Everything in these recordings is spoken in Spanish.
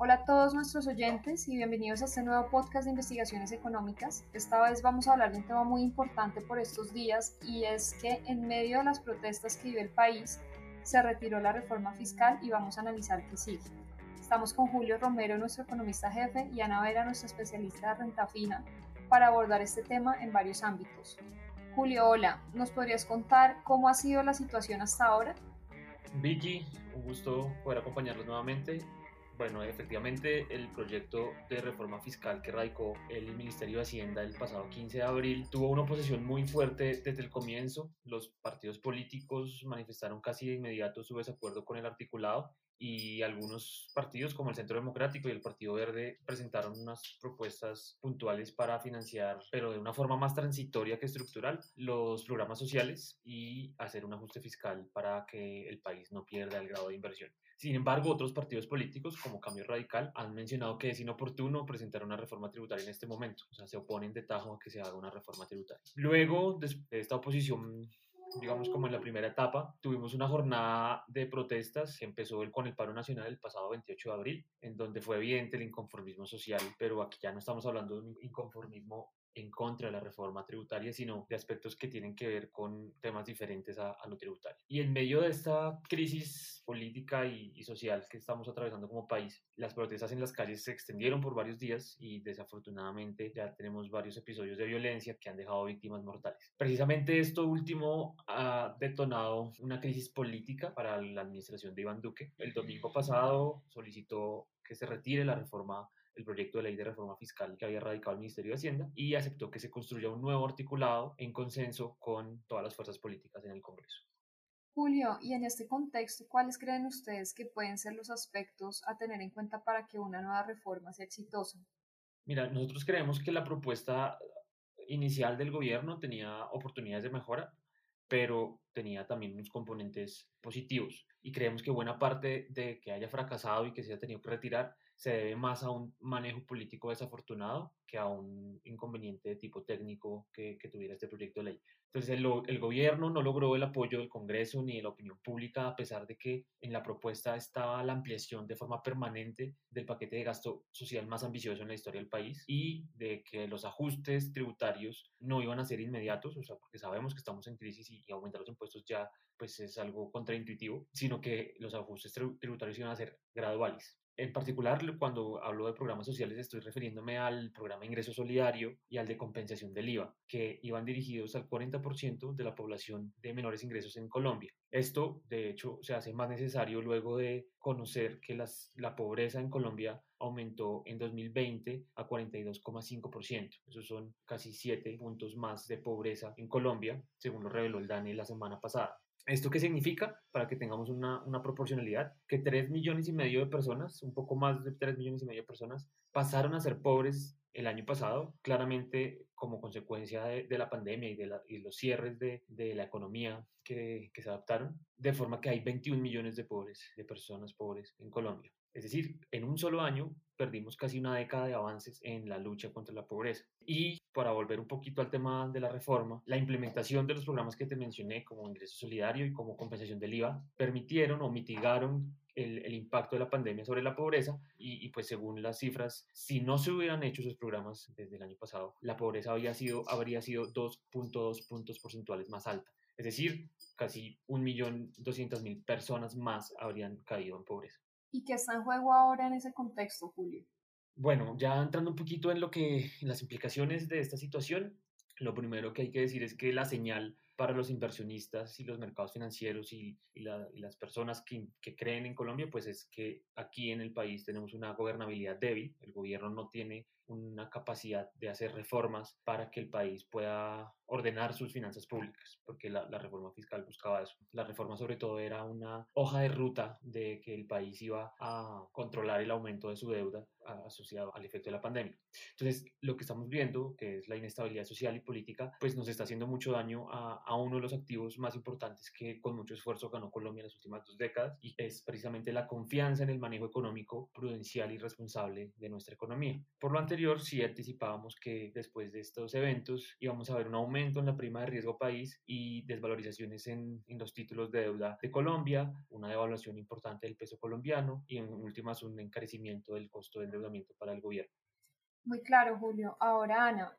Hola a todos nuestros oyentes y bienvenidos a este nuevo podcast de investigaciones económicas. Esta vez vamos a hablar de un tema muy importante por estos días y es que en medio de las protestas que vive el país se retiró la reforma fiscal y vamos a analizar qué sigue. Estamos con Julio Romero, nuestro economista jefe, y Ana Vera, nuestra especialista de renta fina, para abordar este tema en varios ámbitos. Julio, hola, ¿nos podrías contar cómo ha sido la situación hasta ahora? Vicky, un gusto poder acompañarlos nuevamente bueno, efectivamente el proyecto de reforma fiscal que radicó el Ministerio de Hacienda el pasado 15 de abril tuvo una oposición muy fuerte desde el comienzo. Los partidos políticos manifestaron casi de inmediato su desacuerdo con el articulado y algunos partidos como el Centro Democrático y el Partido Verde presentaron unas propuestas puntuales para financiar, pero de una forma más transitoria que estructural, los programas sociales y hacer un ajuste fiscal para que el país no pierda el grado de inversión. Sin embargo, otros partidos políticos, como Cambio Radical, han mencionado que es inoportuno presentar una reforma tributaria en este momento. O sea, se oponen de tajo a que se haga una reforma tributaria. Luego de esta oposición digamos como en la primera etapa, tuvimos una jornada de protestas que empezó con el paro nacional el pasado 28 de abril, en donde fue evidente el inconformismo social, pero aquí ya no estamos hablando de un inconformismo en contra de la reforma tributaria, sino de aspectos que tienen que ver con temas diferentes a, lo tributario. Y en medio de esta crisis política y, y, social que estamos atravesando como país, las protestas en las calles se extendieron por varios días y desafortunadamente ya tenemos varios episodios de violencia que han dejado víctimas mortales. Precisamente esto último ha detonado una crisis política para la administración de Iván Duque. El domingo pasado solicitó que se retire la reforma el proyecto de ley de reforma fiscal que había radicado el Ministerio de Hacienda y aceptó que se construya un nuevo articulado en consenso con todas las fuerzas políticas en el Congreso. Julio, y en este contexto, ¿cuáles creen ustedes que pueden ser los aspectos a tener en cuenta para que una nueva reforma sea exitosa? Mira, nosotros creemos que la propuesta inicial del gobierno tenía oportunidades de mejora, pero tenía también unos componentes positivos. Y creemos que buena parte de que haya fracasado y que se haya tenido que retirar se debe más a un manejo político desafortunado que a un inconveniente de tipo técnico que, tuviera este proyecto de ley. Entonces, el, el, gobierno no logró el apoyo del Congreso ni de la opinión pública, a pesar de que en la propuesta estaba la ampliación de forma permanente del paquete de gasto social más ambicioso en la historia del país y de que los ajustes tributarios no iban a ser inmediatos, o sea, porque sabemos que estamos en crisis y, y aumentar los impuestos ya pues es algo contraintuitivo, sino que los ajustes tributarios iban a ser graduales. En particular, cuando hablo de programas sociales, estoy refiriéndome al programa Ingreso Solidario y al de compensación del IVA, que iban dirigidos al 40% de la población de menores ingresos en Colombia. Esto, de hecho, se hace más necesario luego de conocer que las, la pobreza en Colombia aumentó en 2020 a 42,5%. Esos son casi 7 puntos más de pobreza en Colombia, según lo reveló el DANE la semana pasada. ¿Esto qué significa? Para que tengamos una, una, proporcionalidad, que 3 millones y medio de personas, un poco más de 3 millones y medio de personas, pasaron a ser pobres el año pasado, claramente como consecuencia de, la pandemia y de los cierres de, de la economía que, que, se adaptaron, de forma que hay 21 millones de pobres, de personas pobres en Colombia. Es decir, en un solo año perdimos casi una década de avances en la lucha contra la pobreza. Y para volver un poquito al tema de la reforma, la implementación de los programas que te mencioné, como ingreso solidario y como compensación del IVA, permitieron o mitigaron el, el, impacto de la pandemia sobre la pobreza y, y, pues según las cifras, si no se hubieran hecho esos programas desde el año pasado, la pobreza había sido, habría sido 2.2 puntos porcentuales más alta. Es decir, casi 1.200.000 personas más habrían caído en pobreza. ¿Y qué está en juego ahora en ese contexto, Julio? Bueno, ya entrando un poquito en lo que en las implicaciones de esta situación, lo primero que hay que decir es que la señal para los inversionistas y los mercados financieros y, y, la, y las personas que, que, creen en Colombia, pues es que aquí en el país tenemos una gobernabilidad débil, el gobierno no tiene una capacidad de hacer reformas para que el país pueda ordenar sus finanzas públicas, porque la, la, reforma fiscal buscaba eso. La reforma sobre todo era una hoja de ruta de que el país iba a controlar el aumento de su deuda asociado al efecto de la pandemia. Entonces, lo que estamos viendo, que es la inestabilidad social y política, pues nos está haciendo mucho daño a, a uno de los activos más importantes que con mucho esfuerzo ganó Colombia en las últimas dos décadas y es precisamente la confianza en el manejo económico prudencial y responsable de nuestra economía. Por lo anterior, sí anticipábamos que después de estos eventos íbamos a ver un aumento en la prima de riesgo país y desvalorizaciones en, en los títulos de deuda de Colombia, una devaluación importante del peso colombiano y en últimas un encarecimiento del costo de endeudamiento para el gobierno. Muy claro, Julio. Ahora, Ana,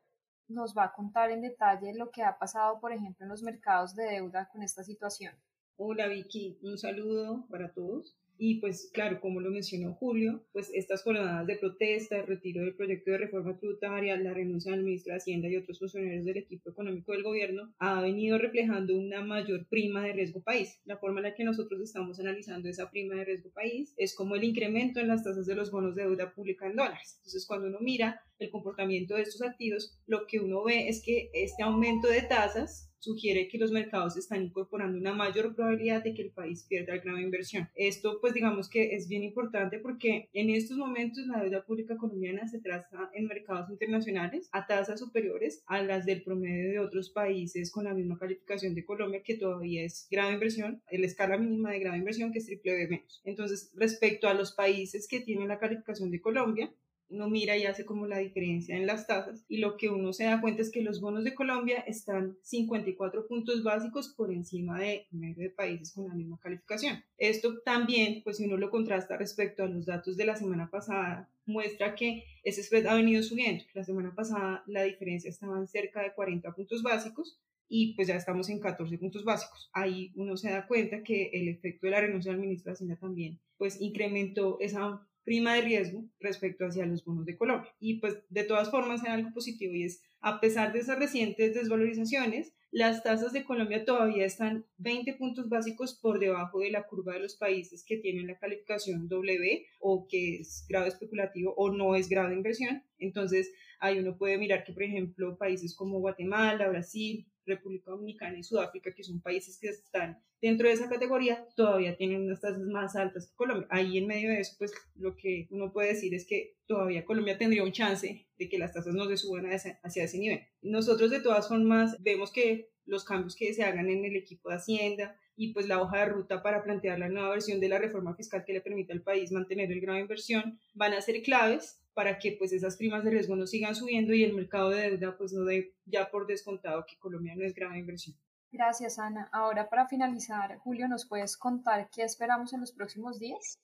nos va a contar en detalle lo que ha pasado, por ejemplo, en los mercados de deuda con esta situación. Hola Vicky, un saludo para todos. Y pues claro, como lo mencionó Julio, pues estas jornadas de protesta, el retiro del proyecto de reforma tributaria, la renuncia del ministro de Hacienda y otros funcionarios del equipo económico del gobierno ha venido reflejando una mayor prima de riesgo país. La forma en la que nosotros estamos analizando esa prima de riesgo país es como el incremento en las tasas de los bonos de deuda pública en dólares. Entonces, cuando uno mira el comportamiento de estos activos, lo que uno ve es que este aumento de tasas sugiere que los mercados están incorporando una mayor probabilidad de que el país pierda el grado de inversión. Esto, pues digamos que es bien importante porque en estos momentos la deuda pública colombiana se traza en mercados internacionales a tasas superiores a las del promedio de otros países con la misma calificación de Colombia, que todavía es grado inversión, la escala mínima de grado inversión que es triple B menos. Entonces, respecto a los países que tienen la calificación de Colombia, uno mira y hace como la diferencia en las tasas y lo que uno se da cuenta es que los bonos de Colombia están 54 puntos básicos por encima de medio de países con la misma calificación. Esto también, pues si uno lo contrasta respecto a los datos de la semana pasada, muestra que ese spread ha venido subiendo. La semana pasada la diferencia estaba cerca de 40 puntos básicos y pues ya estamos en 14 puntos básicos. Ahí uno se da cuenta que el efecto de la renuncia del ministro de también pues incrementó esa prima de riesgo respecto hacia los bonos de Colombia. Y pues de todas formas hay algo positivo y es, a pesar de esas recientes desvalorizaciones, las tasas de Colombia todavía están 20 puntos básicos por debajo de la curva de los países que tienen la calificación W o que es grado especulativo o no es grado de inversión. Entonces, ahí uno puede mirar que, por ejemplo, países como Guatemala, Brasil, República Dominicana y Sudáfrica, que son países que están dentro de esa categoría, todavía tienen unas tasas más altas que Colombia. Ahí en medio de eso, pues lo que uno puede decir es que todavía Colombia tendría un chance de que las tasas no se suban hacia ese nivel. Nosotros de todas formas vemos que los cambios que se hagan en el equipo de Hacienda y pues la hoja de ruta para plantear la nueva versión de la reforma fiscal que le permita al país mantener el grado de inversión van a ser claves para que pues esas primas de riesgo no sigan subiendo y el mercado de deuda pues no dé ya por descontado que Colombia no es grado de inversión. Gracias, Ana. Ahora, para finalizar, Julio, ¿nos puedes contar qué esperamos en los próximos días?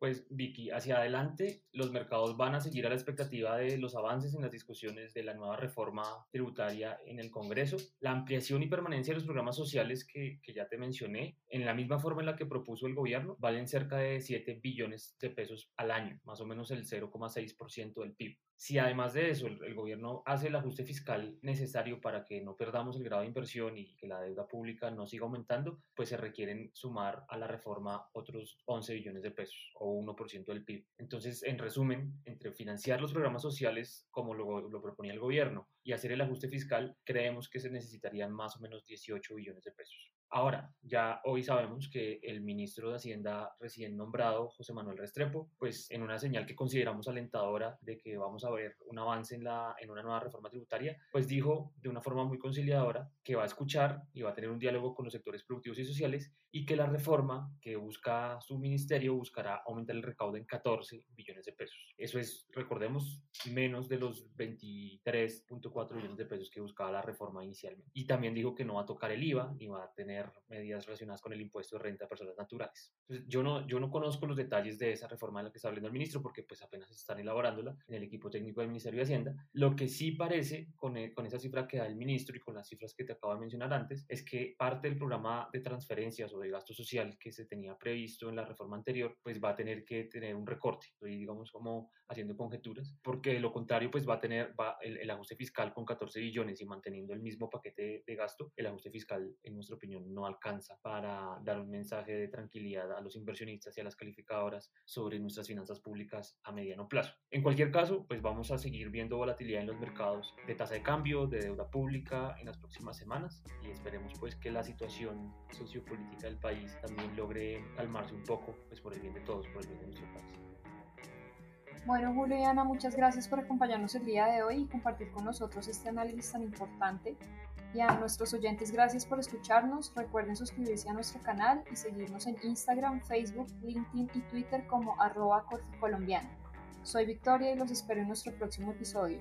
Pues Vicky, hacia adelante los mercados van a seguir a la expectativa de los avances en las discusiones de la nueva reforma tributaria en el Congreso, la ampliación y permanencia de los programas sociales que, que ya te mencioné, en la misma forma en la que propuso el gobierno, valen cerca de 7 billones de pesos al año, más o menos el 0,6% del PIB. Si además de eso el, gobierno hace el ajuste fiscal necesario para que no perdamos el grado de inversión y que la deuda pública no siga aumentando, pues se requieren sumar a la reforma otros 11 billones de pesos o 1% del PIB. Entonces, en resumen, entre financiar los programas sociales como lo, proponía el gobierno y hacer el ajuste fiscal, creemos que se necesitarían más o menos 18 billones de pesos. Ahora, ya hoy sabemos que el ministro de Hacienda recién nombrado, José Manuel Restrepo, pues en una señal que consideramos alentadora de que vamos a ver un avance en, la, en una nueva reforma tributaria, pues dijo de una forma muy conciliadora que va a escuchar y va a tener un diálogo con los sectores productivos y sociales y que la reforma que busca su ministerio buscará aumentar el recaudo en 14 billones de pesos. Eso es, recordemos, menos de los 23.4 billones de pesos que buscaba la reforma inicialmente. Y también dijo que no va a tocar el IVA ni va a tener medidas relacionadas con el impuesto de renta a personas naturales. Entonces, yo no, yo no conozco los detalles de esa reforma de la que está hablando el ministro porque pues apenas están elaborándola en el equipo técnico del Ministerio de Hacienda. Lo que sí parece con, e, con esa cifra que da el ministro y con las cifras que te acabo de mencionar antes es que parte del programa de transferencias o de gasto social que se tenía previsto en la reforma anterior pues va a tener que tener un recorte. Estoy digamos como haciendo conjeturas porque de lo contrario pues va a tener va el, ajuste fiscal con 14 billones y manteniendo el mismo paquete de gasto, el ajuste fiscal en nuestra opinión no alcanza para dar un mensaje de tranquilidad a los inversionistas y a las calificadoras sobre nuestras finanzas públicas a mediano plazo. En cualquier caso, pues vamos a seguir viendo volatilidad en los mercados de tasa de cambio, de deuda pública en las próximas semanas y esperemos pues que la situación sociopolítica del país también logre calmarse un poco pues por el bien de todos, por el bien de nuestro país. Bueno, Julio y Ana, muchas gracias por acompañarnos el día de hoy y compartir con nosotros este análisis tan importante Y a nuestros oyentes, gracias por escucharnos. Recuerden suscribirse a nuestro canal y seguirnos en Instagram, Facebook, LinkedIn y Twitter como arroba. Soy Victoria y los espero en nuestro próximo episodio.